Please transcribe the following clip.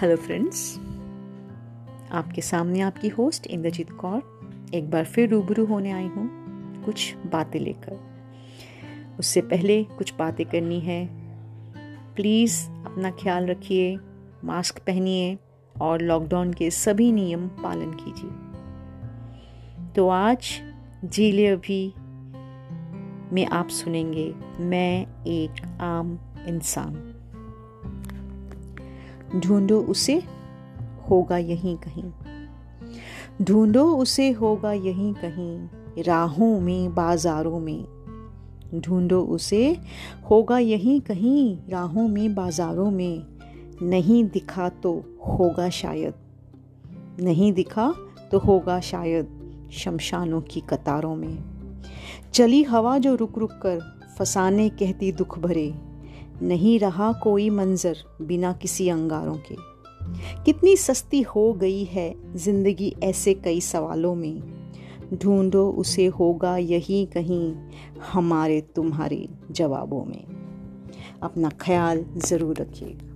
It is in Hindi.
हेलो फ्रेंड्स आपके सामने आपकी होस्ट इंद्रजीत कौर एक बार फिर रूबरू होने आई हूँ कुछ बातें लेकर। उससे पहले कुछ बातें करनी है। प्लीज़ अपना ख्याल रखिए मास्क पहनिए और लॉकडाउन के सभी नियम पालन कीजिए। तो आज जीले अभी में आप सुनेंगे, मैं एक आम इंसान। ढूंढो उसे, होगा यहीं कहीं। ढूंढो उसे, होगा यहीं कहीं, राहों में, बाजारों में। ढूंढो उसे, होगा यहीं कहीं, राहों में, बाजारों में। नहीं दिखा तो होगा शायद। नहीं दिखा तो होगा शायद शमशानों की कतारों में। चली हवा जो रुक रुक कर, फसाने कहती दुख भरे। नहीं रहा कोई मंजर बिना किसी अंगारों के। कितनी सस्ती हो गई है ज़िंदगी ऐसे कई सवालों में। ढूंढो उसे होगा यही कहीं हमारे तुम्हारे जवाबों में। अपना ख्याल ज़रूर रखिएगा।